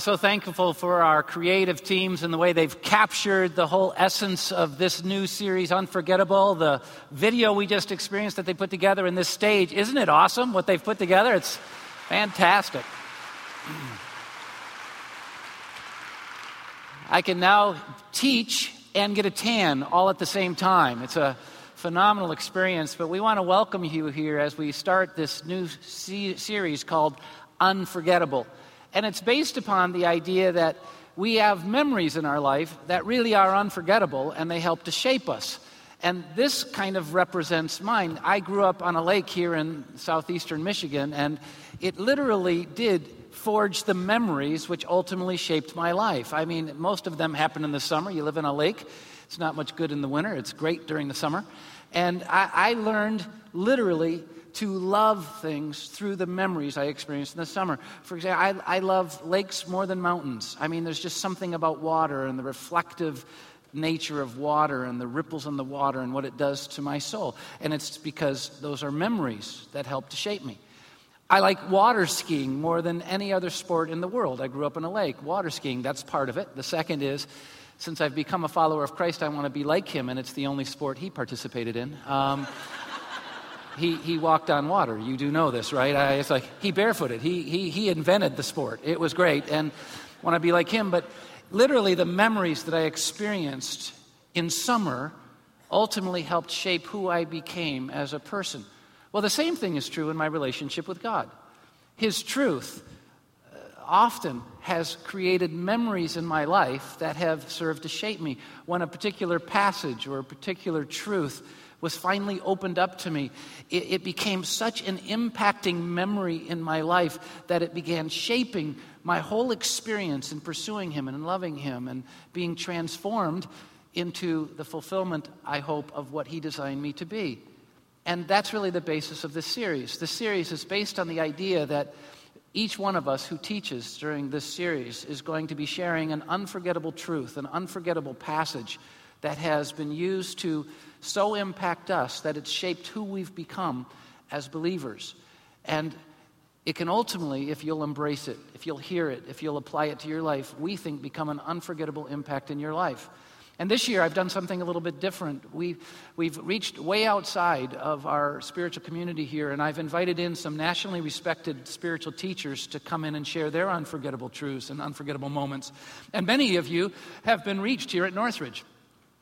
I'm so thankful for our creative teams and the way they've captured the whole essence of this new series, Unforgettable. The video we just experienced that they put together in this stage. Isn't it awesome what they've put together? It's fantastic. I can now teach and get a tan all at the same time. It's a phenomenal experience, but we want to welcome you here as we start this new series called Unforgettable. And it's based upon the idea that we have memories in our life that really are unforgettable and they help to shape us. And this kind of represents mine. I grew up on a lake here in southeastern Michigan, and it literally did forge the memories which ultimately shaped my life. I mean, most of them happen in the summer. You live in a lake, it's not much good in the winter, it's great during the summer. And I, I learned literally to love things through the memories I experienced in the summer. For example, I, I love lakes more than mountains. I mean, there's just something about water and the reflective nature of water and the ripples in the water and what it does to my soul. And it's because those are memories that help to shape me. I like water skiing more than any other sport in the world. I grew up in a lake. Water skiing, that's part of it. The second is, since I've become a follower of Christ, I want to be like him, and it's the only sport he participated in. Um, he, he walked on water. You do know this, right? I, it's like he barefooted. He, he, he invented the sport. It was great. And want to be like him. But literally, the memories that I experienced in summer ultimately helped shape who I became as a person. Well, the same thing is true in my relationship with God. His truth uh, often has created memories in my life that have served to shape me. When a particular passage or a particular truth was finally opened up to me, it, it, became such an impacting memory in my life that it began shaping my whole experience in pursuing Him and in loving Him and being transformed into the fulfillment, I hope, of what He designed me to be. And that's really the basis of this series. This series is based on the idea that each one of us who teaches during this series is going to be sharing an unforgettable truth, an unforgettable passage that has been used to so impact us that it's shaped who we've become as believers. And it can ultimately, if you'll embrace it, if you'll hear it, if you'll apply it to your life, we think become an unforgettable impact in your life. And this year, I've done something a little bit different. We've, we've reached way outside of our spiritual community here, and I've invited in some nationally respected spiritual teachers to come in and share their unforgettable truths and unforgettable moments. And many of you have been reached here at Northridge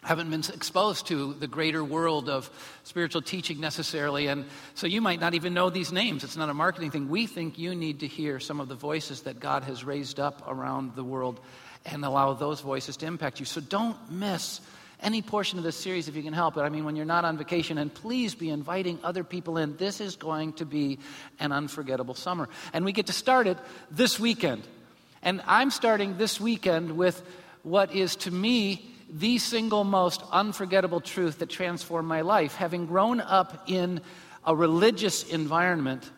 haven't been exposed to the greater world of spiritual teaching necessarily. And so you might not even know these names. It's not a marketing thing. We think you need to hear some of the voices that God has raised up around the world and allow those voices to impact you. So don't miss any portion of this series if you can help it. I mean, when you're not on vacation, and please be inviting other people in. This is going to be an unforgettable summer. And we get to start it this weekend. And I'm starting this weekend with what is to me the single most unforgettable truth that transformed my life. Having grown up in a religious environment,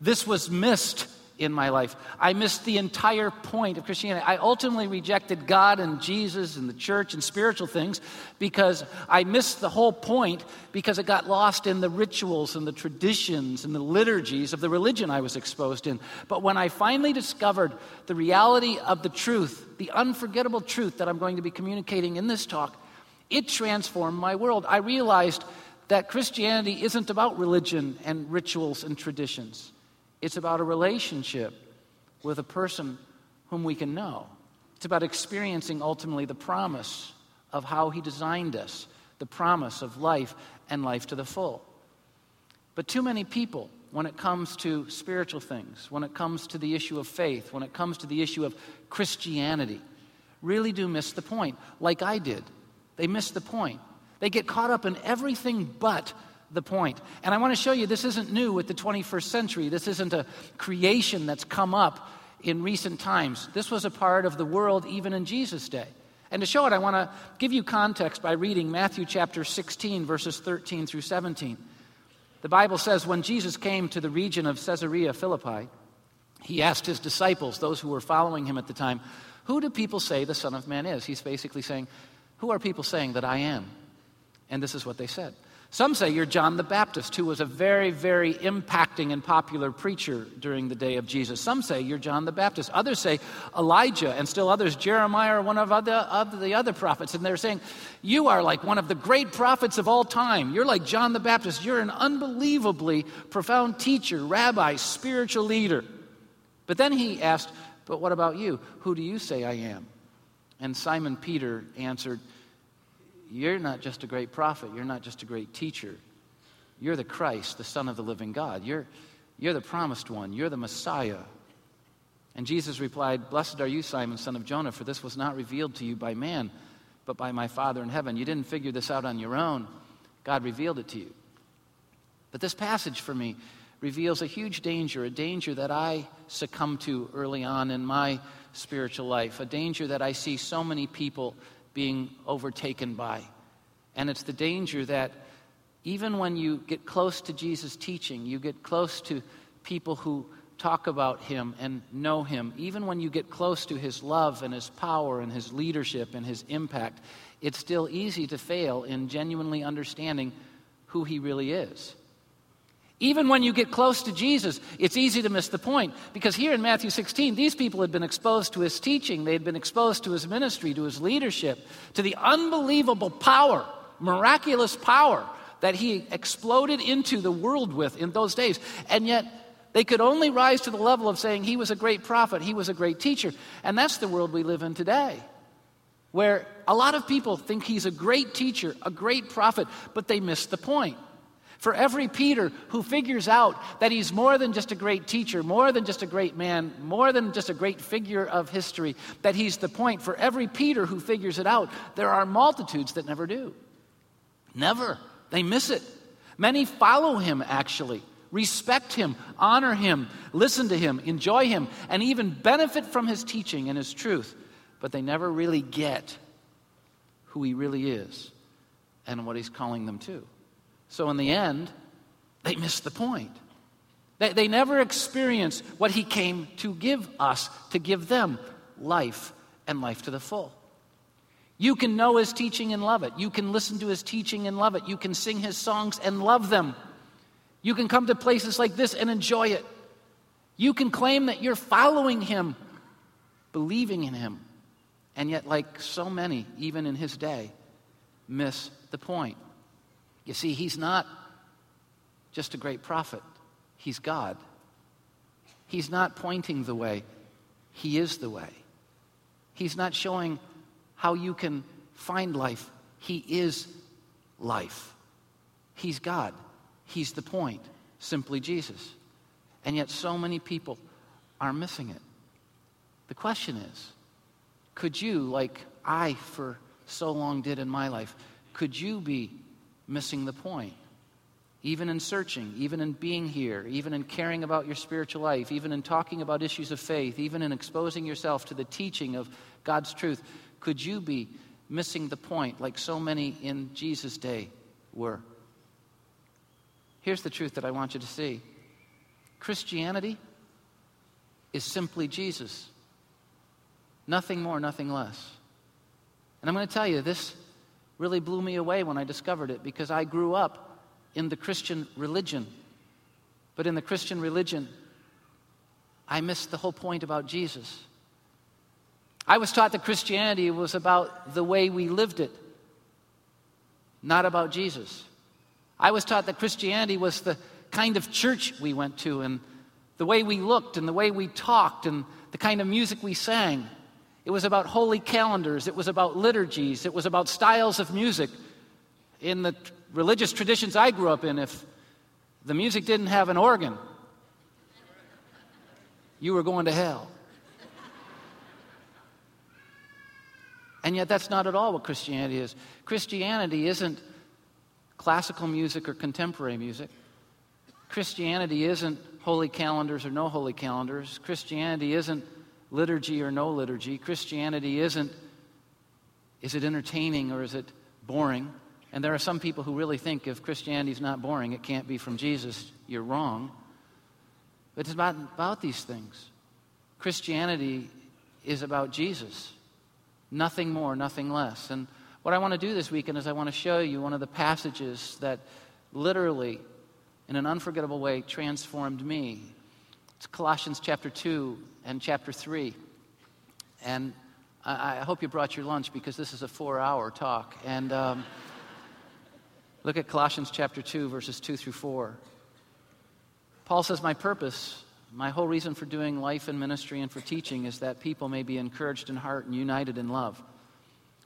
this was missed in my life. I missed the entire point of Christianity. I ultimately rejected God and Jesus and the church and spiritual things because I missed the whole point because it got lost in the rituals and the traditions and the liturgies of the religion I was exposed in. But when I finally discovered the reality of the truth, the unforgettable truth that I'm going to be communicating in this talk, it transformed my world. I realized that Christianity isn't about religion and rituals and traditions. It's about a relationship with a person whom we can know. It's about experiencing ultimately the promise of how He designed us, the promise of life and life to the full. But too many people, when it comes to spiritual things, when it comes to the issue of faith, when it comes to the issue of Christianity, really do miss the point, like I did. They miss the point. They get caught up in everything but the point. And I want to show you this isn't new with the 21st century. This isn't a creation that's come up in recent times. This was a part of the world even in Jesus' day. And to show it, I want to give you context by reading Matthew chapter 16, verses 13 through 17. The Bible says, When Jesus came to the region of Caesarea Philippi, he asked his disciples, those who were following him at the time, Who do people say the Son of Man is? He's basically saying, Who are people saying that I am? And this is what they said Some say you're John the Baptist, who was a very, very impacting and popular preacher during the day of Jesus. Some say you're John the Baptist. Others say Elijah, and still others, Jeremiah or one of, other, of the other prophets. And they're saying, You are like one of the great prophets of all time. You're like John the Baptist. You're an unbelievably profound teacher, rabbi, spiritual leader. But then he asked, But what about you? Who do you say I am? And Simon Peter answered, you're not just a great prophet, you're not just a great teacher. You're the Christ, the Son of the living God. You're, you're the promised one, you're the Messiah. And Jesus replied, Blessed are you, Simon, son of Jonah, for this was not revealed to you by man, but by my Father in heaven. You didn't figure this out on your own, God revealed it to you. But this passage for me reveals a huge danger, a danger that I succumbed to early on in my spiritual life, a danger that I see so many people being overtaken by. And it's the danger that even when you get close to Jesus' teaching, you get close to people who talk about him and know him, even when you get close to his love and his power and his leadership and his impact, it's still easy to fail in genuinely understanding who he really is. Even when you get close to Jesus, it's easy to miss the point because here in Matthew 16, these people had been exposed to his teaching, they had been exposed to his ministry, to his leadership, to the unbelievable power, miraculous power that he exploded into the world with in those days. And yet, they could only rise to the level of saying he was a great prophet, he was a great teacher. And that's the world we live in today, where a lot of people think he's a great teacher, a great prophet, but they miss the point. For every Peter who figures out that he's more than just a great teacher, more than just a great man, more than just a great figure of history, that he's the point, for every Peter who figures it out, there are multitudes that never do. Never. They miss it. Many follow him, actually, respect him, honor him, listen to him, enjoy him, and even benefit from his teaching and his truth, but they never really get who he really is and what he's calling them to. So in the end, they miss the point. They, they never experience what he came to give us, to give them life and life to the full. You can know his teaching and love it. You can listen to his teaching and love it. You can sing his songs and love them. You can come to places like this and enjoy it. You can claim that you're following him, believing in him. And yet, like so many, even in his day, miss the point. You see, he's not just a great prophet, he's God. He's not pointing the way, he is the way. He's not showing how you can find life, he is life. He's God, he's the point, simply Jesus. And yet, so many people are missing it. The question is could you, like I for so long did in my life, could you be missing the point. Even in searching, even in being here, even in caring about your spiritual life, even in talking about issues of faith, even in exposing yourself to the teaching of God's truth, could you be missing the point like so many in Jesus' day were? Here's the truth that I want you to see Christianity is simply Jesus. Nothing more, nothing less. And I'm going to tell you, this really blew me away when I discovered it because I grew up in the Christian religion. But in the Christian religion, I missed the whole point about Jesus. I was taught that Christianity was about the way we lived it, not about Jesus. I was taught that Christianity was the kind of church we went to and the way we looked and the way we talked and the kind of music we sang. It was about holy calendars. It was about liturgies. It was about styles of music. In the religious traditions I grew up in, if the music didn't have an organ, you were going to hell. And yet, that's not at all what Christianity is. Christianity isn't classical music or contemporary music. Christianity isn't holy calendars or no holy calendars. Christianity isn't liturgy or no liturgy. Christianity isn't is it entertaining or is it boring? And there are some people who really think if Christianity is not boring, it can't be from Jesus. You're wrong. But it's about, about these things. Christianity is about Jesus. Nothing more, nothing less. And What I want to do this weekend is I want to show you one of the passages that literally, in an unforgettable way, transformed me. It's Colossians chapter 2 and chapter 3. And I, I hope you brought your lunch because this is a four hour talk. And um, look at Colossians chapter 2, verses 2 through 4. Paul says, My purpose, my whole reason for doing life and ministry and for teaching is that people may be encouraged in heart and united in love.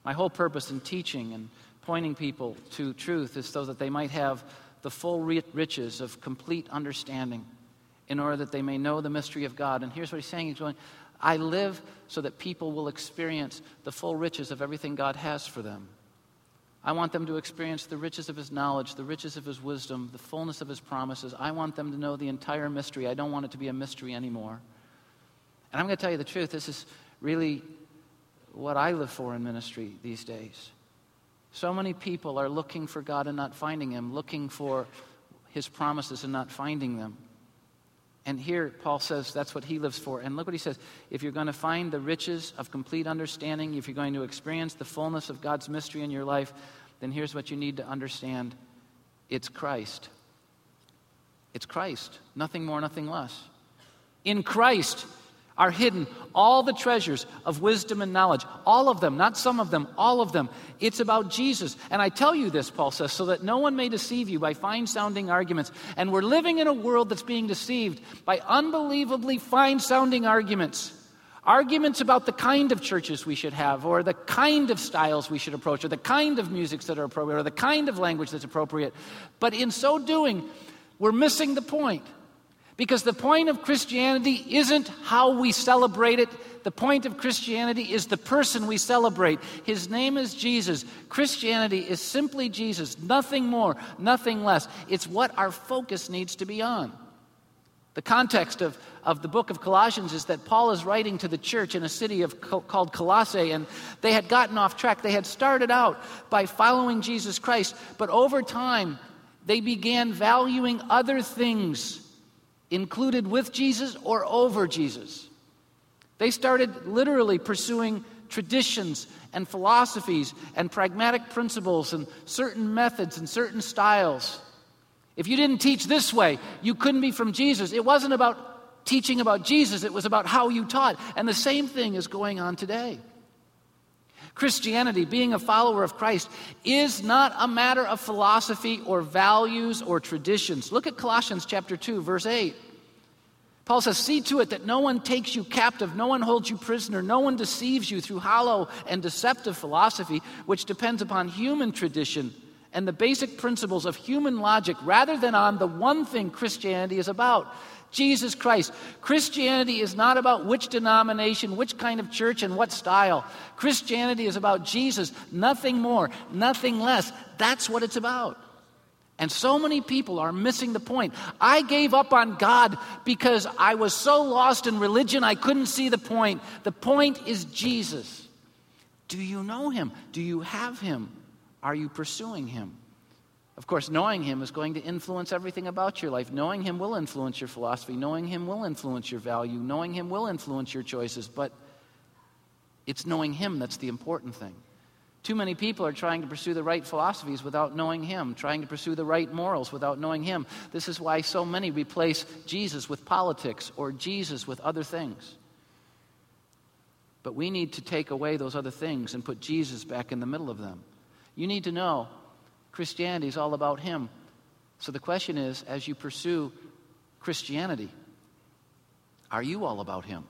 My whole purpose in teaching and pointing people to truth is so that they might have the full riches of complete understanding in order that they may know the mystery of God. And here's what he's saying He's going, I live so that people will experience the full riches of everything God has for them. I want them to experience the riches of His knowledge, the riches of His wisdom, the fullness of His promises. I want them to know the entire mystery. I don't want it to be a mystery anymore. And I'm going to tell you the truth. This is really what I live for in ministry these days. So many people are looking for God and not finding Him, looking for His promises and not finding them. And here, Paul says that's what he lives for. And look what he says if you're going to find the riches of complete understanding, if you're going to experience the fullness of God's mystery in your life, then here's what you need to understand it's Christ. It's Christ. Nothing more, nothing less. In Christ, are hidden all the treasures of wisdom and knowledge. All of them, not some of them, all of them. It's about Jesus. And I tell you this, Paul says, so that no one may deceive you by fine sounding arguments. And we're living in a world that's being deceived by unbelievably fine sounding arguments. Arguments about the kind of churches we should have, or the kind of styles we should approach, or the kind of musics that are appropriate, or the kind of language that's appropriate. But in so doing, we're missing the point. Because the point of Christianity isn't how we celebrate it. The point of Christianity is the person we celebrate. His name is Jesus. Christianity is simply Jesus, nothing more, nothing less. It's what our focus needs to be on. The context of, of the book of Colossians is that Paul is writing to the church in a city of, called Colossae, and they had gotten off track. They had started out by following Jesus Christ, but over time, they began valuing other things included with Jesus or over Jesus. They started literally pursuing traditions and philosophies and pragmatic principles and certain methods and certain styles. If you didn't teach this way, you couldn't be from Jesus. It wasn't about teaching about Jesus, it was about how you taught. And the same thing is going on today. Christianity, being a follower of Christ, is not a matter of philosophy or values or traditions. Look at Colossians chapter 2, verse 8. Paul says, See to it that no one takes you captive, no one holds you prisoner, no one deceives you through hollow and deceptive philosophy, which depends upon human tradition and the basic principles of human logic rather than on the one thing Christianity is about Jesus Christ. Christianity is not about which denomination, which kind of church, and what style. Christianity is about Jesus, nothing more, nothing less. That's what it's about. And so many people are missing the point. I gave up on God because I was so lost in religion I couldn't see the point. The point is Jesus. Do you know him? Do you have him? Are you pursuing him? Of course, knowing him is going to influence everything about your life. Knowing him will influence your philosophy. Knowing him will influence your value. Knowing him will influence your choices. But it's knowing him that's the important thing. Too many people are trying to pursue the right philosophies without knowing Him, trying to pursue the right morals without knowing Him. This is why so many replace Jesus with politics or Jesus with other things. But we need to take away those other things and put Jesus back in the middle of them. You need to know Christianity is all about Him. So the question is as you pursue Christianity, are you all about Him?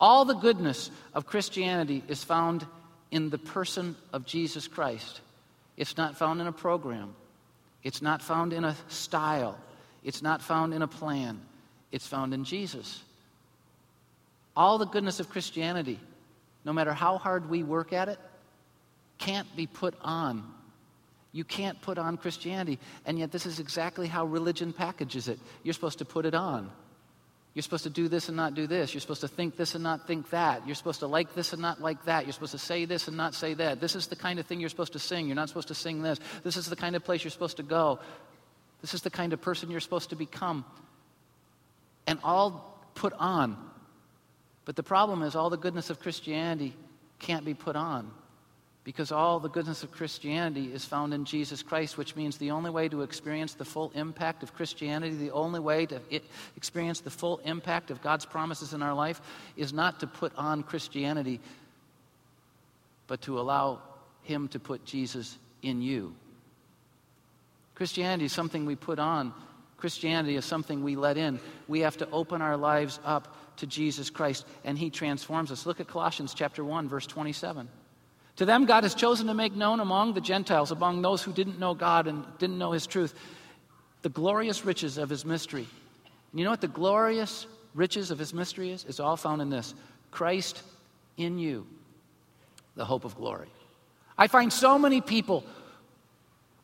All the goodness of Christianity is found in the person of Jesus Christ. It's not found in a program, it's not found in a style, it's not found in a plan. It's found in Jesus. All the goodness of Christianity, no matter how hard we work at it, can't be put on. You can't put on Christianity. And yet, this is exactly how religion packages it. You're supposed to put it on. You're supposed to do this and not do this. You're supposed to think this and not think that. You're supposed to like this and not like that. You're supposed to say this and not say that. This is the kind of thing you're supposed to sing. You're not supposed to sing this. This is the kind of place you're supposed to go. This is the kind of person you're supposed to become. And all put on. But the problem is, all the goodness of Christianity can't be put on. Because all the goodness of Christianity is found in Jesus Christ, which means the only way to experience the full impact of Christianity, the only way to experience the full impact of God's promises in our life, is not to put on Christianity, but to allow Him to put Jesus in you. Christianity is something we put on, Christianity is something we let in. We have to open our lives up to Jesus Christ, and He transforms us. Look at Colossians chapter 1, verse 27. To them, God has chosen to make known among the Gentiles, among those who didn't know God and didn't know His truth, the glorious riches of His mystery. And you know what the glorious riches of His mystery is? It's all found in this Christ in you, the hope of glory. I find so many people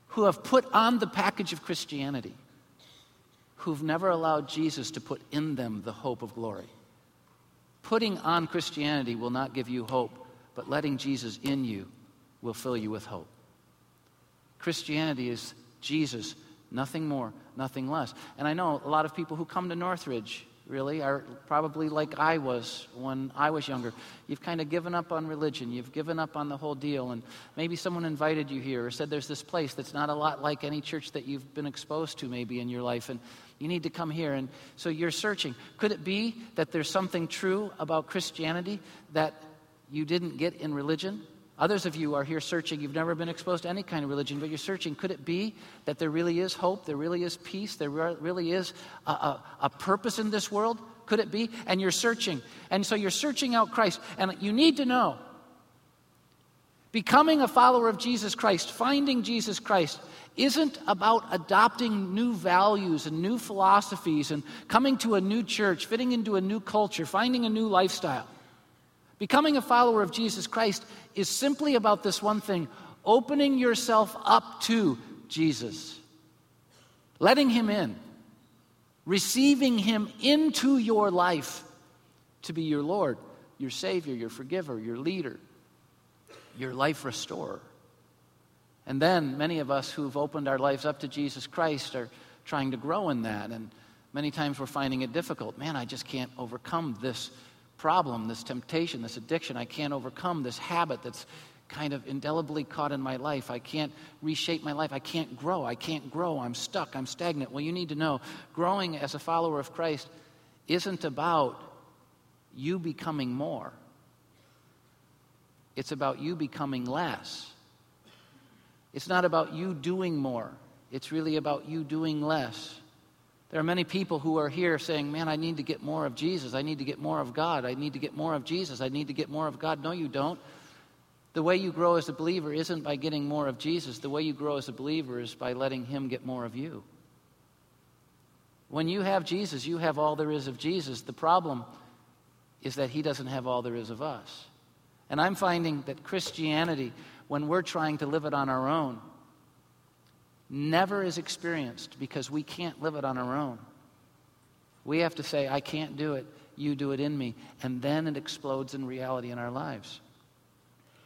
who have put on the package of Christianity who've never allowed Jesus to put in them the hope of glory. Putting on Christianity will not give you hope but letting Jesus in you will fill you with hope. Christianity is Jesus, nothing more, nothing less. And I know a lot of people who come to Northridge really are probably like I was when I was younger. You've kind of given up on religion, you've given up on the whole deal, and maybe someone invited you here or said there's this place that's not a lot like any church that you've been exposed to maybe in your life, and you need to come here. And so you're searching. Could it be that there's something true about Christianity that you didn't get in religion. Others of you are here searching. You've never been exposed to any kind of religion, but you're searching. Could it be that there really is hope? There really is peace? There really is a, a, a, purpose in this world? Could it be? And you're searching. And so you're searching out Christ. And you need to know becoming a follower of Jesus Christ, finding Jesus Christ, isn't about adopting new values and new philosophies and coming to a new church, fitting into a new culture, finding a new lifestyle. Becoming a follower of Jesus Christ is simply about this one thing opening yourself up to Jesus, letting Him in, receiving Him into your life to be your Lord, your Savior, your forgiver, your leader, your life restorer. And then many of us who've opened our lives up to Jesus Christ are trying to grow in that. And many times we're finding it difficult. Man, I just can't overcome this problem, this temptation, this addiction. I can't overcome this habit that's kind of indelibly caught in my life. I can't reshape my life. I can't grow. I can't grow. I'm stuck. I'm stagnant. Well, you need to know growing as a follower of Christ isn't about you becoming more, it's about you becoming less. It's not about you doing more, it's really about you doing less. There are many people who are here saying, Man, I need to get more of Jesus. I need to get more of God. I need to get more of Jesus. I need to get more of God. No, you don't. The way you grow as a believer isn't by getting more of Jesus. The way you grow as a believer is by letting Him get more of you. When you have Jesus, you have all there is of Jesus. The problem is that He doesn't have all there is of us. And I'm finding that Christianity, when we're trying to live it on our own, never is experienced because we can't live it on our own. We have to say, I can't do it, you do it in me. And then it explodes in reality in our lives.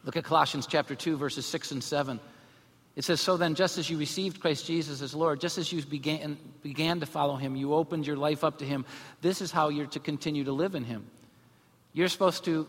Look at Colossians chapter 2, verses 6 and 7. It says, So then, just as you received Christ Jesus as Lord, just as you began, began to follow him, you opened your life up to him, this is how you're to continue to live in him. You're supposed to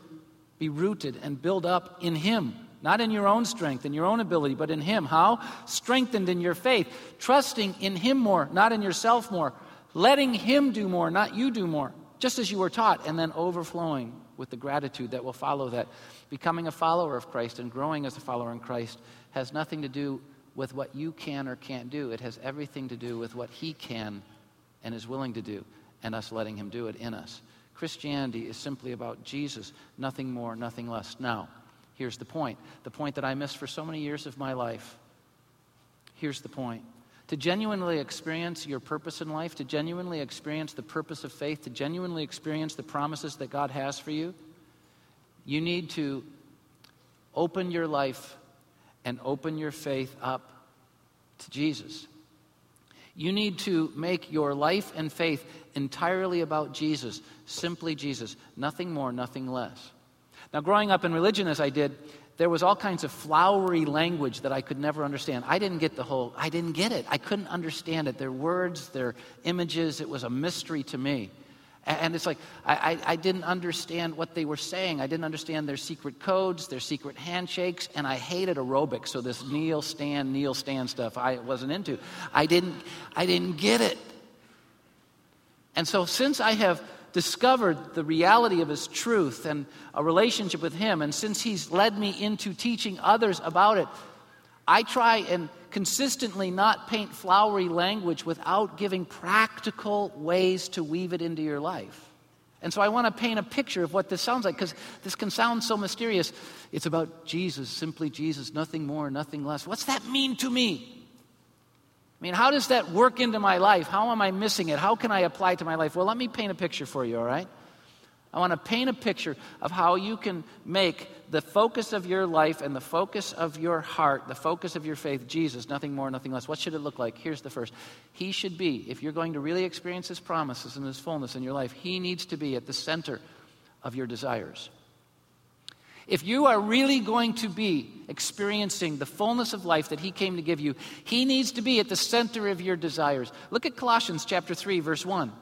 be rooted and build up in him not in your own strength and your own ability, but in Him. How? Strengthened in your faith, trusting in Him more, not in yourself more, letting Him do more, not you do more, just as you were taught, and then overflowing with the gratitude that will follow that. Becoming a follower of Christ and growing as a follower in Christ has nothing to do with what you can or can't do, it has everything to do with what He can and is willing to do, and us letting Him do it in us. Christianity is simply about Jesus, nothing more, nothing less. Now, Here's the point the point that I missed for so many years of my life. Here's the point. To genuinely experience your purpose in life, to genuinely experience the purpose of faith, to genuinely experience the promises that God has for you, you need to open your life and open your faith up to Jesus. You need to make your life and faith entirely about Jesus, simply Jesus, nothing more, nothing less. Now, growing up in religion as I did, there was all kinds of flowery language that I could never understand. I didn't get the whole, I didn't get it. I couldn't understand it. Their words, their images, it was a mystery to me. And it's like, I, I, didn't understand what they were saying. I didn't understand their secret codes, their secret handshakes, and I hated aerobics. So this kneel, stand, kneel, stand stuff I wasn't into. I didn't, I didn't get it. And so since I have discovered the reality of his truth and a relationship with him, and since he's led me into teaching others about it, I try and consistently not paint flowery language without giving practical ways to weave it into your life. And so I want to paint a picture of what this sounds like because this can sound so mysterious. It's about Jesus, simply Jesus, nothing more, nothing less. What's that mean to me? I mean, how does that work into my life? How am I missing it? How can I apply it to my life? Well, let me paint a picture for you, all right? I want to paint a picture of how you can make the focus of your life and the focus of your heart, the focus of your faith, Jesus, nothing more, nothing less. What should it look like? Here's the first. He should be, if you're going to really experience His promises and His fullness in your life, He needs to be at the center of your desires. If you are really going to be experiencing the fullness of life that He came to give you, He needs to be at the center of your desires. Look at Colossians chapter 3, verse 1.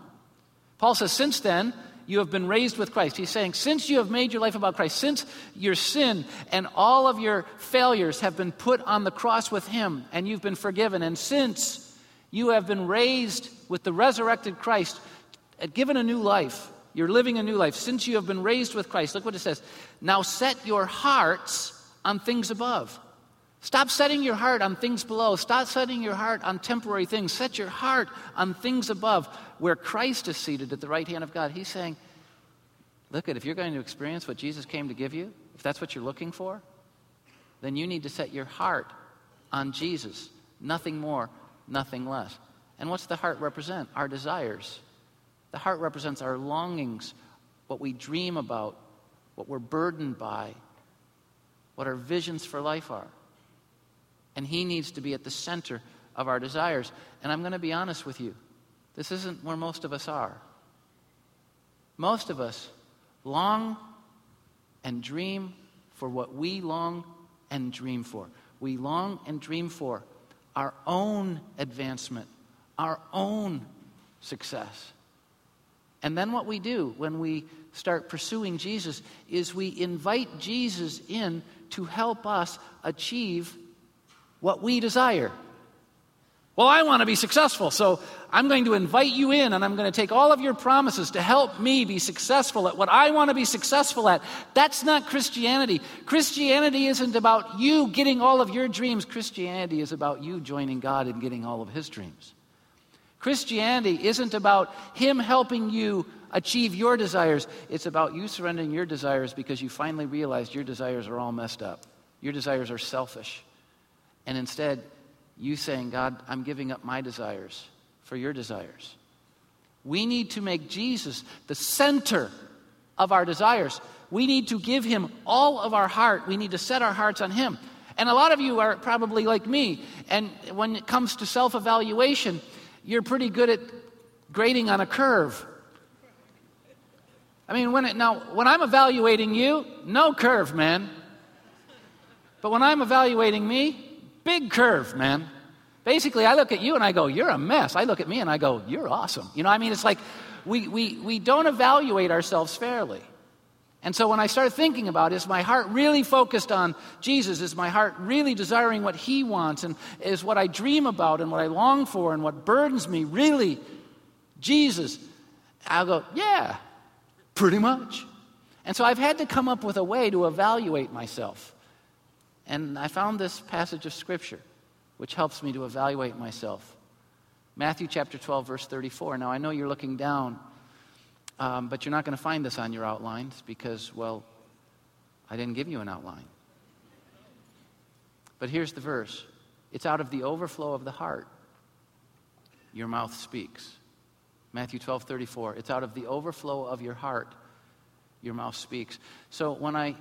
Paul says, Since then, you have been raised with Christ. He's saying, since you have made your life about Christ, since your sin and all of your failures have been put on the cross with Him and you've been forgiven, and since you have been raised with the resurrected Christ, given a new life, you're living a new life, since you have been raised with Christ, look what it says. Now set your hearts on things above. Stop setting your heart on things below. Stop setting your heart on temporary things. Set your heart on things above where Christ is seated at the right hand of God. He's saying, Look at if you're going to experience what Jesus came to give you, if that's what you're looking for, then you need to set your heart on Jesus. Nothing more, nothing less. And what's the heart represent? Our desires. The heart represents our longings, what we dream about, what we're burdened by, what our visions for life are. And He needs to be at the center of our desires. And I'm going to be honest with you this isn't where most of us are. Most of us long and dream for what we long and dream for. We long and dream for our own advancement, our own success. And then what we do when we start pursuing Jesus is we invite Jesus in to help us achieve what we desire. Well, I want to be successful, so I'm going to invite you in and I'm going to take all of your promises to help me be successful at what I want to be successful at. That's not Christianity. Christianity isn't about you getting all of your dreams, Christianity is about you joining God and getting all of His dreams. Christianity isn't about Him helping you achieve your desires, it's about you surrendering your desires because you finally realized your desires are all messed up. Your desires are selfish. And instead, you saying, God, I'm giving up my desires for your desires. We need to make Jesus the center of our desires. We need to give him all of our heart. We need to set our hearts on him. And a lot of you are probably like me. And when it comes to self evaluation, you're pretty good at grading on a curve. I mean, when it, now, when I'm evaluating you, no curve, man. But when I'm evaluating me, Big curve, man. Basically, I look at you and I go, You're a mess. I look at me and I go, You're awesome. You know, I mean, it's like we, we, we don't evaluate ourselves fairly. And so when I started thinking about is my heart really focused on Jesus? Is my heart really desiring what He wants? And is what I dream about and what I long for and what burdens me really Jesus? I'll go, Yeah, pretty much. And so I've had to come up with a way to evaluate myself. And I found this passage of Scripture, which helps me to evaluate myself. Matthew chapter 12, verse 34. Now, I know you're looking down, um, but you're not going to find this on your outlines because, well, I didn't give you an outline. But here's the verse it's out of the overflow of the heart your mouth speaks. Matthew 12, 34. It's out of the overflow of your heart your mouth speaks. So when I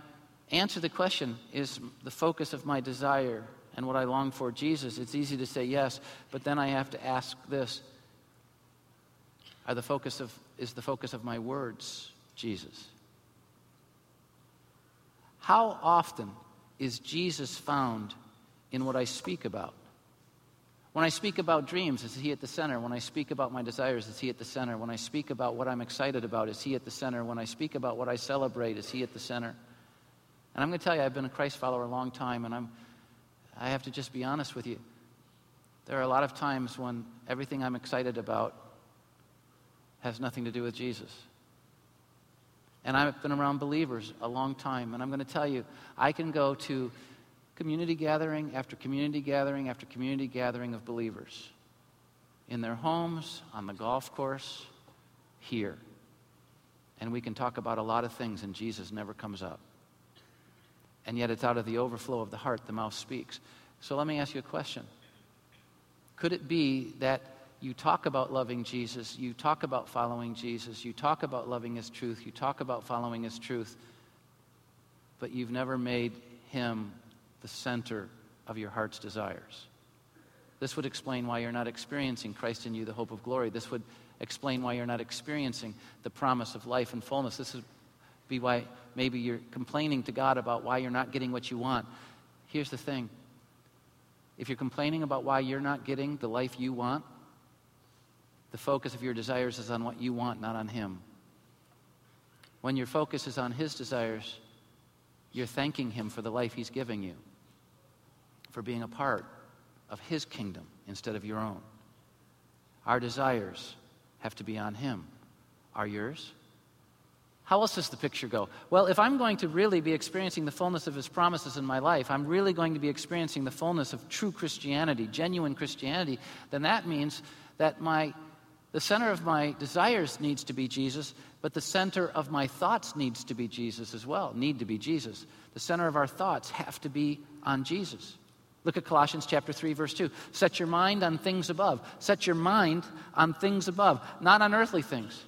answer the question is the focus of my desire and what I long for Jesus, it's easy to say yes, but then I have to ask this Are the focus of, is the focus of my words Jesus? How often is Jesus found in what I speak about? When I speak about dreams, is He at the center? When I speak about my desires, is He at the center? When I speak about what I'm excited about, is He at the center? When I speak about what I celebrate, is He at the center? And I'm going to tell you, I've been a Christ follower a long time, and I'm, I have to just be honest with you. There are a lot of times when everything I'm excited about has nothing to do with Jesus. And I've been around believers a long time, and I'm going to tell you, I can go to community gathering after community gathering after community gathering of believers in their homes, on the golf course, here. And we can talk about a lot of things, and Jesus never comes up. And yet, it's out of the overflow of the heart the mouth speaks. So, let me ask you a question Could it be that you talk about loving Jesus, you talk about following Jesus, you talk about loving His truth, you talk about following His truth, but you've never made Him the center of your heart's desires. This would explain why you're not experiencing Christ in you, the hope of glory. This would explain why you're not experiencing the promise of life and fullness. This would be why maybe you're complaining to God about why you're not getting what you want. Here's the thing if you're complaining about why you're not getting the life you want, the focus of your desires is on what you want, not on Him. When your focus is on His desires, you're thanking Him for the life He's giving you, for being a part of His kingdom instead of your own. Our desires have to be on Him. Are yours? How else does the picture go? Well, if I'm going to really be experiencing the fullness of His promises in my life, I'm really going to be experiencing the fullness of true Christianity, genuine Christianity, then that means that my the center of my desires needs to be Jesus, but the center of my thoughts needs to be Jesus as well, need to be Jesus. The center of our thoughts have to be on Jesus. Look at Colossians chapter 3 verse 2. Set your mind on things above. Set your mind on things above, not on earthly things.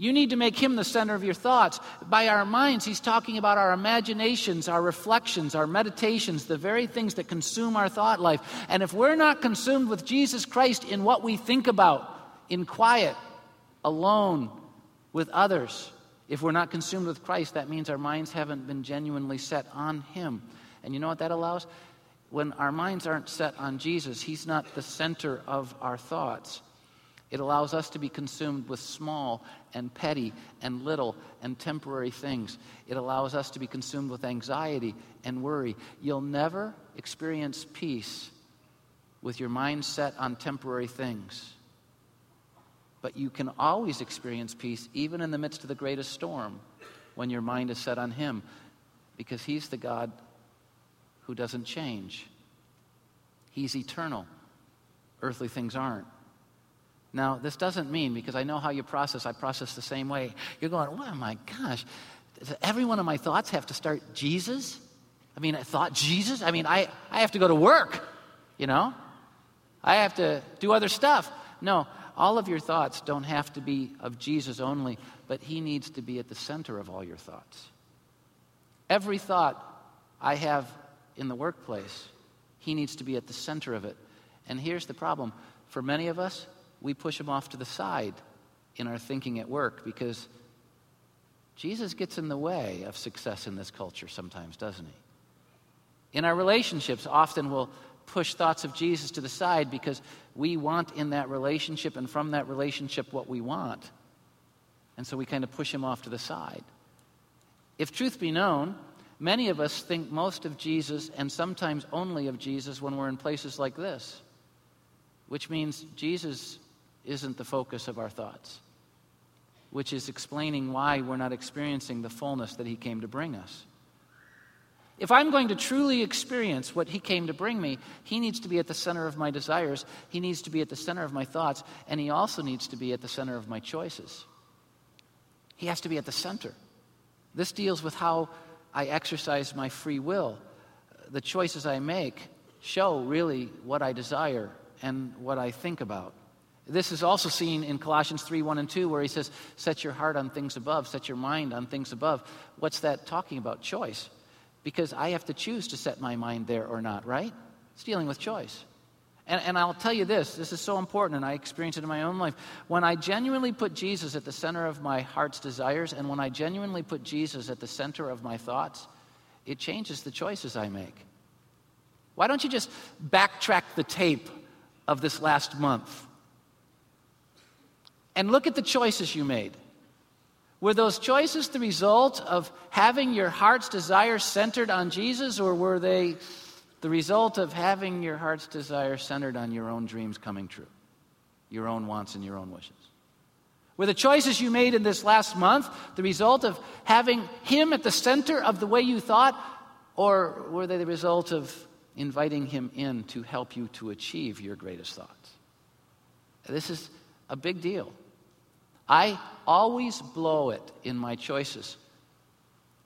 You need to make him the center of your thoughts. By our minds, he's talking about our imaginations, our reflections, our meditations, the very things that consume our thought life. And if we're not consumed with Jesus Christ in what we think about, in quiet, alone, with others. If we're not consumed with Christ, that means our minds haven't been genuinely set on Him. And you know what that allows? When our minds aren't set on Jesus, He's not the center of our thoughts. It allows us to be consumed with small and petty and little and temporary things. It allows us to be consumed with anxiety and worry. You'll never experience peace with your mind set on temporary things. But you can always experience peace, even in the midst of the greatest storm, when your mind is set on Him, because He's the God who doesn't change. He's eternal. Earthly things aren't. Now, this doesn't mean, because I know how you process, I process the same way. You're going, oh my gosh, does every one of my thoughts have to start Jesus? I mean, I thought Jesus? I mean, I, I have to go to work, you know? I have to do other stuff. No, all of your thoughts don't have to be of Jesus only, but He needs to be at the center of all your thoughts. Every thought I have in the workplace, He needs to be at the center of it. And here's the problem for many of us, we push Him off to the side in our thinking at work because Jesus gets in the way of success in this culture sometimes, doesn't He? In our relationships, often we'll push thoughts of Jesus to the side because we want in that relationship and from that relationship what we want. And so we kind of push him off to the side. If truth be known, many of us think most of Jesus and sometimes only of Jesus when we're in places like this, which means Jesus isn't the focus of our thoughts, which is explaining why we're not experiencing the fullness that he came to bring us. If I'm going to truly experience what He came to bring me, He needs to be at the center of my desires, He needs to be at the center of my thoughts, and He also needs to be at the center of my choices. He has to be at the center. This deals with how I exercise my free will. The choices I make show really what I desire and what I think about. This is also seen in Colossians 3 1 and 2, where he says, Set your heart on things above, set your mind on things above. What's that talking about? Choice because I have to choose to set my mind there or not, right? It's dealing with choice. And, and I'll tell you this this is so important, and I experience it in my own life. When I genuinely put Jesus at the center of my heart's desires, and when I genuinely put Jesus at the center of my thoughts, it changes the choices I make. Why don't you just backtrack the tape of this last month and look at the choices you made. Were those choices the result of having your heart's desire centered on Jesus, or were they the result of having your heart's desire centered on your own dreams coming true, your own wants and your own wishes? Were the choices you made in this last month the result of having Him at the center of the way you thought, or were they the result of inviting Him in to help you to achieve your greatest thoughts? This is a big deal. I always blow it in my choices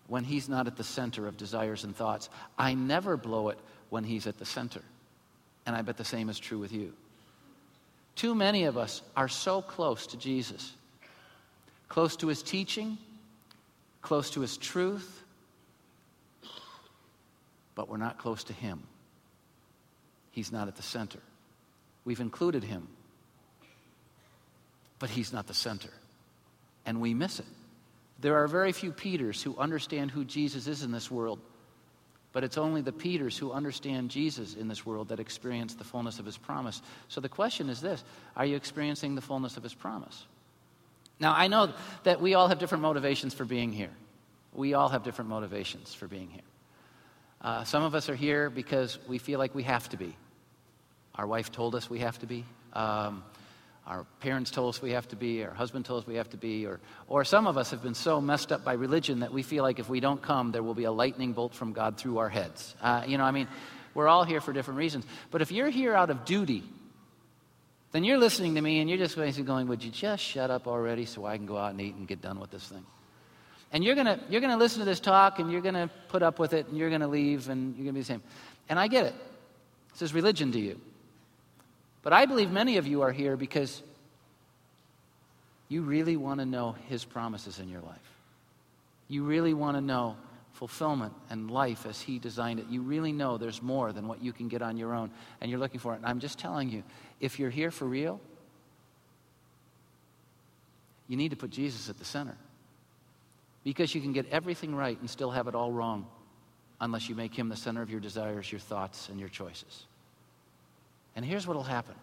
when He's not at the center of desires and thoughts. I never blow it when He's at the center. And I bet the same is true with you. Too many of us are so close to Jesus close to his teaching, close to his truth, but we're not close to him. He's not at the center. We've included him, but he's not the center. And we miss it. There are very few Peters who understand who Jesus is in this world, but it's only the Peters who understand Jesus in this world that experience the fullness of his promise. So the question is this Are you experiencing the fullness of his promise? Now, I know that we all have different motivations for being here. We all have different motivations for being here. Uh, some of us are here because we feel like we have to be. Our wife told us we have to be. Um, our parents told us we have to be. Our husband told us we have to be. Or, or some of us have been so messed up by religion that we feel like if we don't come, there will be a lightning bolt from God through our heads. Uh, you know, I mean, we're all here for different reasons. But if you're here out of duty, then you're listening to me and you're just basically going, Would you just shut up already so I can go out and eat and get done with this thing? And you're going you're gonna listen to this talk and you're going to put up with it and you're going to leave and you're going to be the same. And I get it. This is religion to you. But I believe many of you are here because you really want to know His promises in your life. You really want to know fulfillment and life as He designed it. You really know there's more than what you can get on your own, and you're looking for it. And I'm just telling you, if you're here for real, you need to put Jesus at the center. Because you can get everything right and still have it all wrong unless you make Him the center of your desires, your thoughts, and your choices. And here's what will happen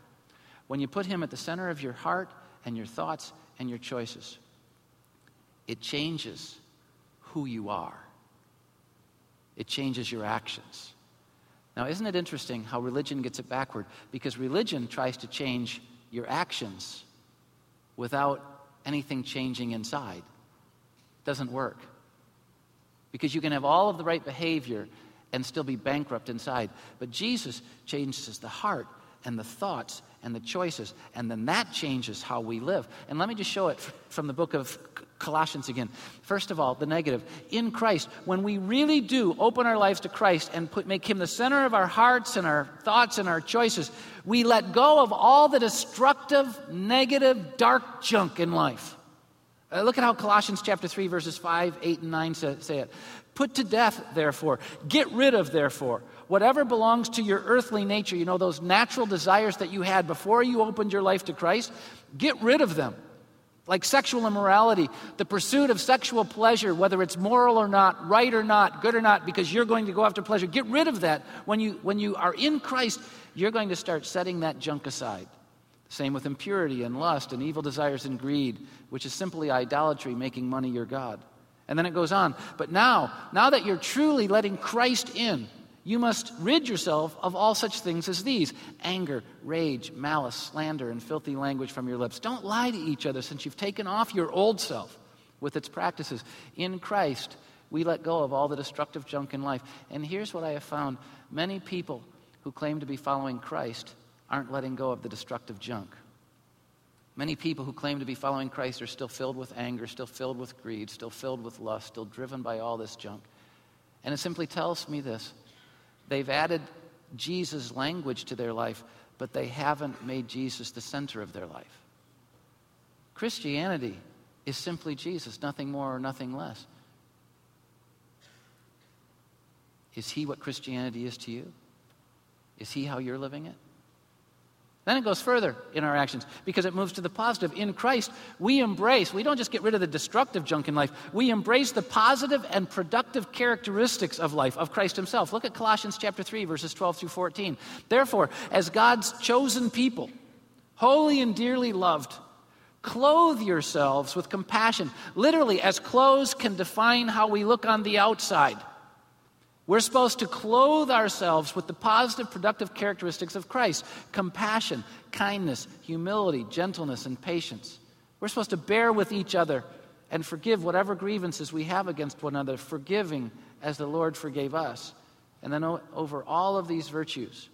when you put Him at the center of your heart and your thoughts and your choices, it changes who you are it changes your actions. Now, isn't it interesting how religion gets it backward? Because religion tries to change your actions without anything changing inside. It doesn't work. Because you can have all of the right behavior and still be bankrupt inside. But Jesus changes the heart and the thoughts and the choices, and then that changes how we live. And let me just show it from the book of Colossians again. First of all, the negative. In Christ, when we really do open our lives to Christ and put, make Him the center of our hearts and our thoughts and our choices, we let go of all the destructive, negative, dark junk in life. Uh, look at how Colossians chapter 3, verses 5, 8, and 9 say, say it. Put to death, therefore. Get rid of, therefore, whatever belongs to your earthly nature. You know, those natural desires that you had before you opened your life to Christ. Get rid of them like sexual immorality, the pursuit of sexual pleasure, whether it's moral or not, right or not, good or not, because you're going to go after pleasure. Get rid of that. When you, when you are in Christ, you're going to start setting that junk aside. Same with impurity and lust and evil desires and greed, which is simply idolatry, making money your God. And then it goes on. But now, now that you're truly letting Christ in, you must rid yourself of all such things as these anger, rage, malice, slander, and filthy language from your lips. Don't lie to each other since you've taken off your old self with its practices. In Christ, we let go of all the destructive junk in life. And here's what I have found many people who claim to be following Christ aren't letting go of the destructive junk. Many people who claim to be following Christ are still filled with anger, still filled with greed, still filled with lust, still driven by all this junk. And it simply tells me this They've added Jesus' language to their life, but they haven't made Jesus the center of their life. Christianity is simply Jesus, nothing more or nothing less. Is he what Christianity is to you? Is he how you're living it? Then it goes further in our actions because it moves to the positive. In Christ, we embrace, we don't just get rid of the destructive junk in life, we embrace the positive and productive characteristics of life, of Christ Himself. Look at Colossians chapter 3, verses 12 through 14. Therefore, as God's chosen people, holy and dearly loved, clothe yourselves with compassion. Literally, as clothes can define how we look on the outside. We're supposed to clothe ourselves with the positive, productive characteristics of Christ compassion, kindness, humility, gentleness, and patience. We're supposed to bear with each other and forgive whatever grievances we have against one another, forgiving as the Lord forgave us. And then over all of these virtues,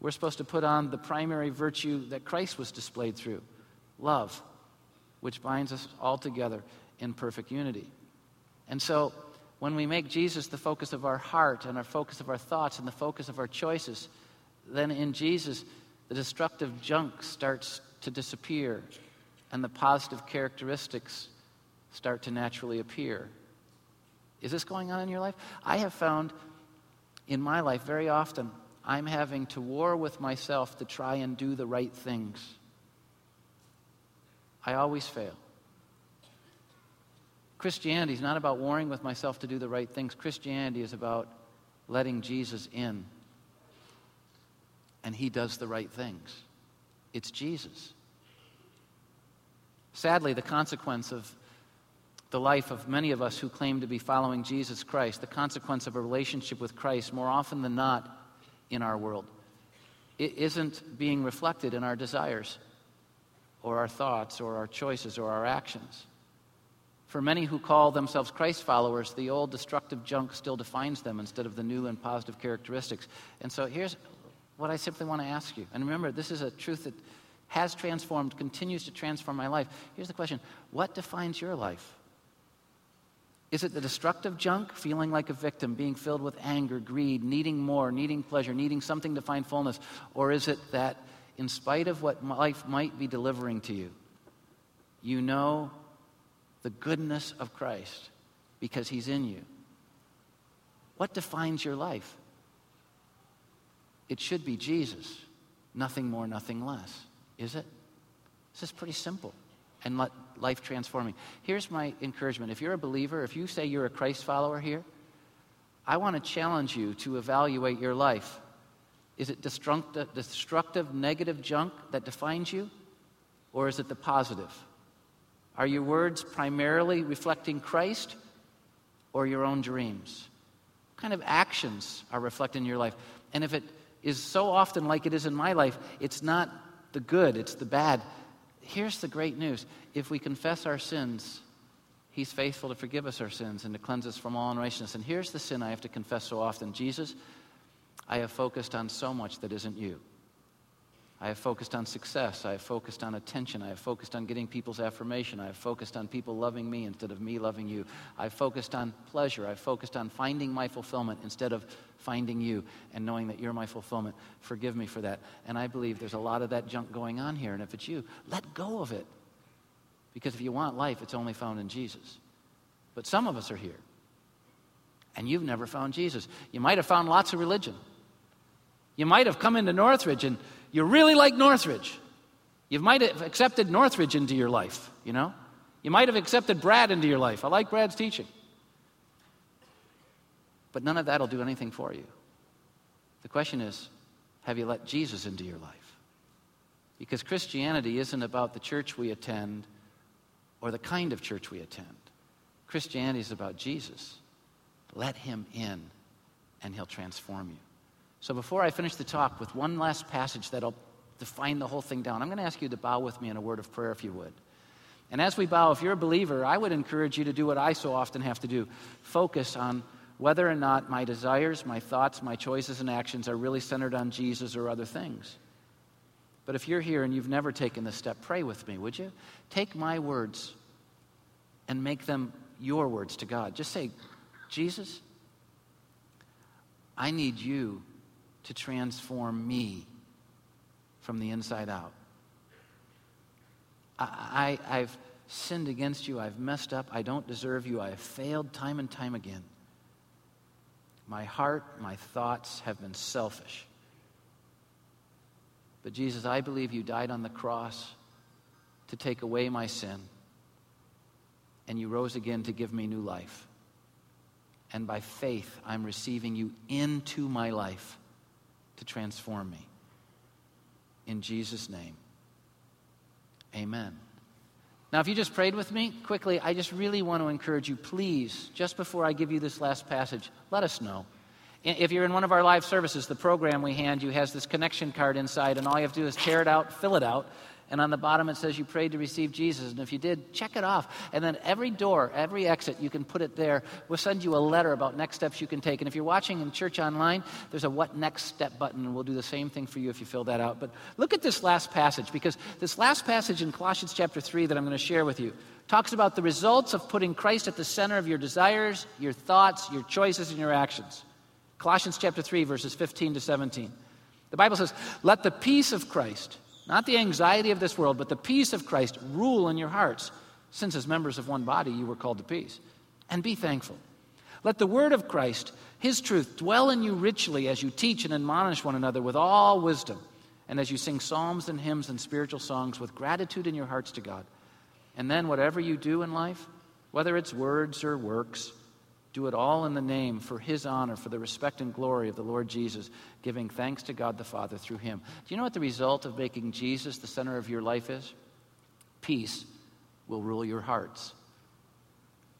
we're supposed to put on the primary virtue that Christ was displayed through love, which binds us all together in perfect unity. And so, when we make Jesus the focus of our heart and our focus of our thoughts and the focus of our choices, then in Jesus, the destructive junk starts to disappear and the positive characteristics start to naturally appear. Is this going on in your life? I have found in my life very often I'm having to war with myself to try and do the right things. I always fail. Christianity is not about warring with myself to do the right things. Christianity is about letting Jesus in. And he does the right things. It's Jesus. Sadly, the consequence of the life of many of us who claim to be following Jesus Christ, the consequence of a relationship with Christ, more often than not in our world, it isn't being reflected in our desires or our thoughts or our choices or our actions. For many who call themselves Christ followers, the old destructive junk still defines them instead of the new and positive characteristics. And so here's what I simply want to ask you. And remember, this is a truth that has transformed, continues to transform my life. Here's the question What defines your life? Is it the destructive junk, feeling like a victim, being filled with anger, greed, needing more, needing pleasure, needing something to find fullness? Or is it that, in spite of what life might be delivering to you, you know the goodness of Christ because He's in you. What defines your life? It should be Jesus, nothing more, nothing less. Is it? This is pretty simple and let life transforming. Here's my encouragement if you're a believer, if you say you're a Christ follower here, I want to challenge you to evaluate your life. Is it destructive, destructive, negative junk that defines you? Or is it the positive? Are your words primarily reflecting Christ or your own dreams? What kind of actions are reflected in your life? And if it is so often like it is in my life, it's not the good, it's the bad. Here's the great news if we confess our sins, He's faithful to forgive us our sins and to cleanse us from all unrighteousness. And here's the sin I have to confess so often Jesus, I have focused on so much that isn't you. I have focused on success. I have focused on attention. I have focused on getting people's affirmation. I have focused on people loving me instead of me loving you. I've focused on pleasure. I've focused on finding my fulfillment instead of finding you and knowing that you're my fulfillment. Forgive me for that. And I believe there's a lot of that junk going on here. And if it's you, let go of it. Because if you want life, it's only found in Jesus. But some of us are here, and you've never found Jesus. You might have found lots of religion. You might have come into Northridge and you really like Northridge. You might have accepted Northridge into your life, you know? You might have accepted Brad into your life. I like Brad's teaching. But none of that will do anything for you. The question is have you let Jesus into your life? Because Christianity isn't about the church we attend or the kind of church we attend. Christianity is about Jesus. Let him in, and he'll transform you. So before I finish the talk with one last passage that'll define the whole thing down, I'm going to ask you to bow with me in a word of prayer if you would. And as we bow, if you're a believer, I would encourage you to do what I so often have to do focus on whether or not my desires, my thoughts, my choices, and actions are really centered on Jesus or other things. But if you're here and you've never taken this step, pray with me, would you? Take my words and make them your words to God. Just say, Jesus, I need you to transform me from the inside out. I, I, have sinned against you. I've messed up. I don't deserve you. I have failed time and time again. My heart, my thoughts have been selfish. But Jesus, I believe you died on the cross to take away my sin, and you rose again to give me new life. And by faith, I'm receiving you into my life to transform me. In Jesus' name, amen. Now, if you just prayed with me quickly, I just really want to encourage you, please, just before I give you this last passage, let us know. If you're in one of our live services, the program we hand you has this connection card inside, and all you have to do is tear it out, fill it out, and on the bottom it says you prayed to receive Jesus. And if you did, check it off. And then every door, every exit, you can put it there. We'll send you a letter about next steps you can take. And if you're watching in church online, there's a what next step button, and we'll do the same thing for you if you fill that out. But look at this last passage, because this last passage in Colossians chapter 3 that I'm going to share with you talks about the results of putting Christ at the center of your desires, your thoughts, your choices, and your actions. Colossians chapter 3, verses 15 to 17. The Bible says, Let the peace of Christ not the anxiety of this world, but the peace of Christ rule in your hearts, since as members of one body you were called to peace. And be thankful. Let the word of Christ, his truth, dwell in you richly as you teach and admonish one another with all wisdom, and as you sing psalms and hymns and spiritual songs with gratitude in your hearts to God. And then, whatever you do in life, whether it's words or works, do it all in the name for his honor, for the respect and glory of the Lord Jesus, giving thanks to God the Father through him. Do you know what the result of making Jesus the center of your life is? Peace will rule your hearts.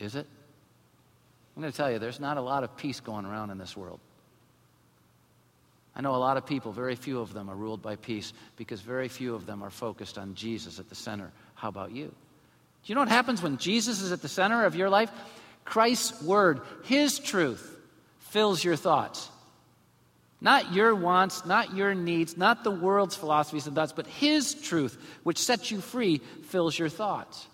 Is it? I'm going to tell you, there's not a lot of peace going around in this world. I know a lot of people, very few of them are ruled by peace because very few of them are focused on Jesus at the center. How about you? Do you know what happens when Jesus is at the center of your life? Christ's word, his truth, fills your thoughts. Not your wants, not your needs, not the world's philosophies and thoughts, but his truth, which sets you free, fills your thoughts.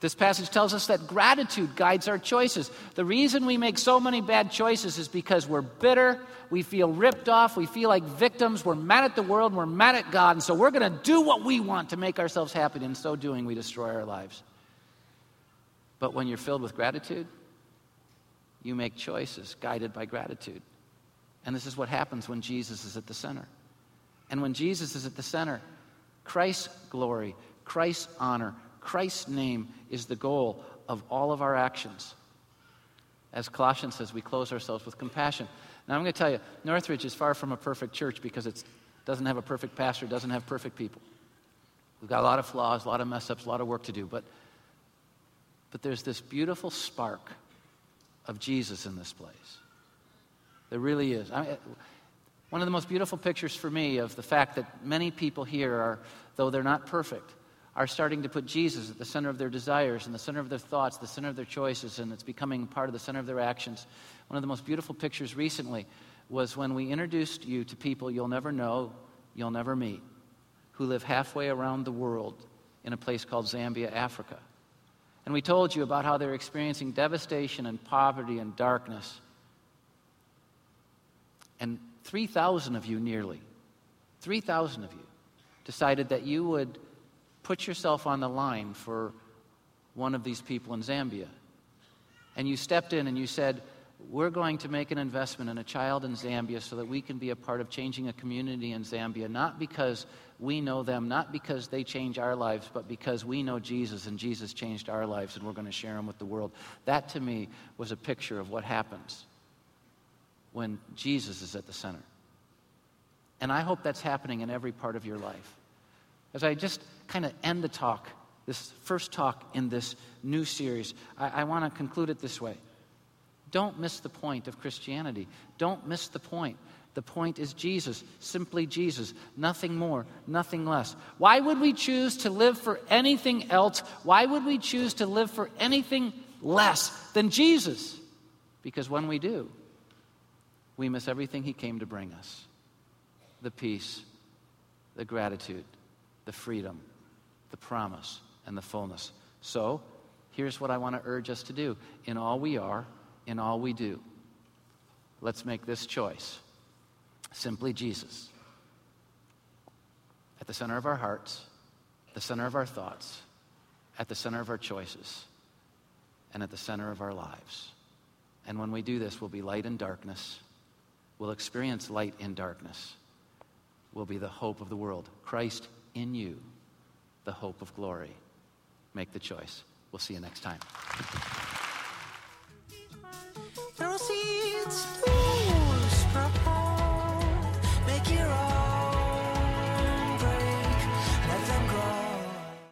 This passage tells us that gratitude guides our choices. The reason we make so many bad choices is because we're bitter, we feel ripped off, we feel like victims, we're mad at the world, we're mad at God, and so we're going to do what we want to make ourselves happy. And in so doing, we destroy our lives. But when you're filled with gratitude, you make choices guided by gratitude. And this is what happens when Jesus is at the center. And when Jesus is at the center, Christ's glory, Christ's honor, Christ's name is the goal of all of our actions. As Colossians says, we close ourselves with compassion. Now, I'm going to tell you, Northridge is far from a perfect church because it doesn't have a perfect pastor, doesn't have perfect people. We've got a lot of flaws, a lot of mess ups, a lot of work to do. But but there's this beautiful spark of Jesus in this place. There really is. I one of the most beautiful pictures for me of the fact that many people here are, though they're not perfect, are starting to put Jesus at the center of their desires and the center of their thoughts, the center of their choices, and it's becoming part of the center of their actions. One of the most beautiful pictures recently was when we introduced you to people you'll never know, you'll never meet, who live halfway around the world in a place called Zambia, Africa. And we told you about how they're experiencing devastation and poverty and darkness. And 3,000 of you, nearly, 3,000 of you, decided that you would put yourself on the line for one of these people in Zambia. And you stepped in and you said, we're going to make an investment in a child in Zambia so that we can be a part of changing a community in Zambia, not because we know them, not because they change our lives, but because we know Jesus and Jesus changed our lives and we're going to share them with the world. That to me was a picture of what happens when Jesus is at the center. And I hope that's happening in every part of your life. As I just kind of end the talk, this first talk in this new series, I, I want to conclude it this way. Don't miss the point of Christianity. Don't miss the point. The point is Jesus, simply Jesus, nothing more, nothing less. Why would we choose to live for anything else? Why would we choose to live for anything less than Jesus? Because when we do, we miss everything He came to bring us the peace, the gratitude, the freedom, the promise, and the fullness. So, here's what I want to urge us to do in all we are in all we do. Let's make this choice simply Jesus. At the center of our hearts, the center of our thoughts, at the center of our choices, and at the center of our lives. And when we do this, we'll be light in darkness. We'll experience light in darkness. We'll be the hope of the world. Christ in you, the hope of glory. Make the choice. We'll see you next time.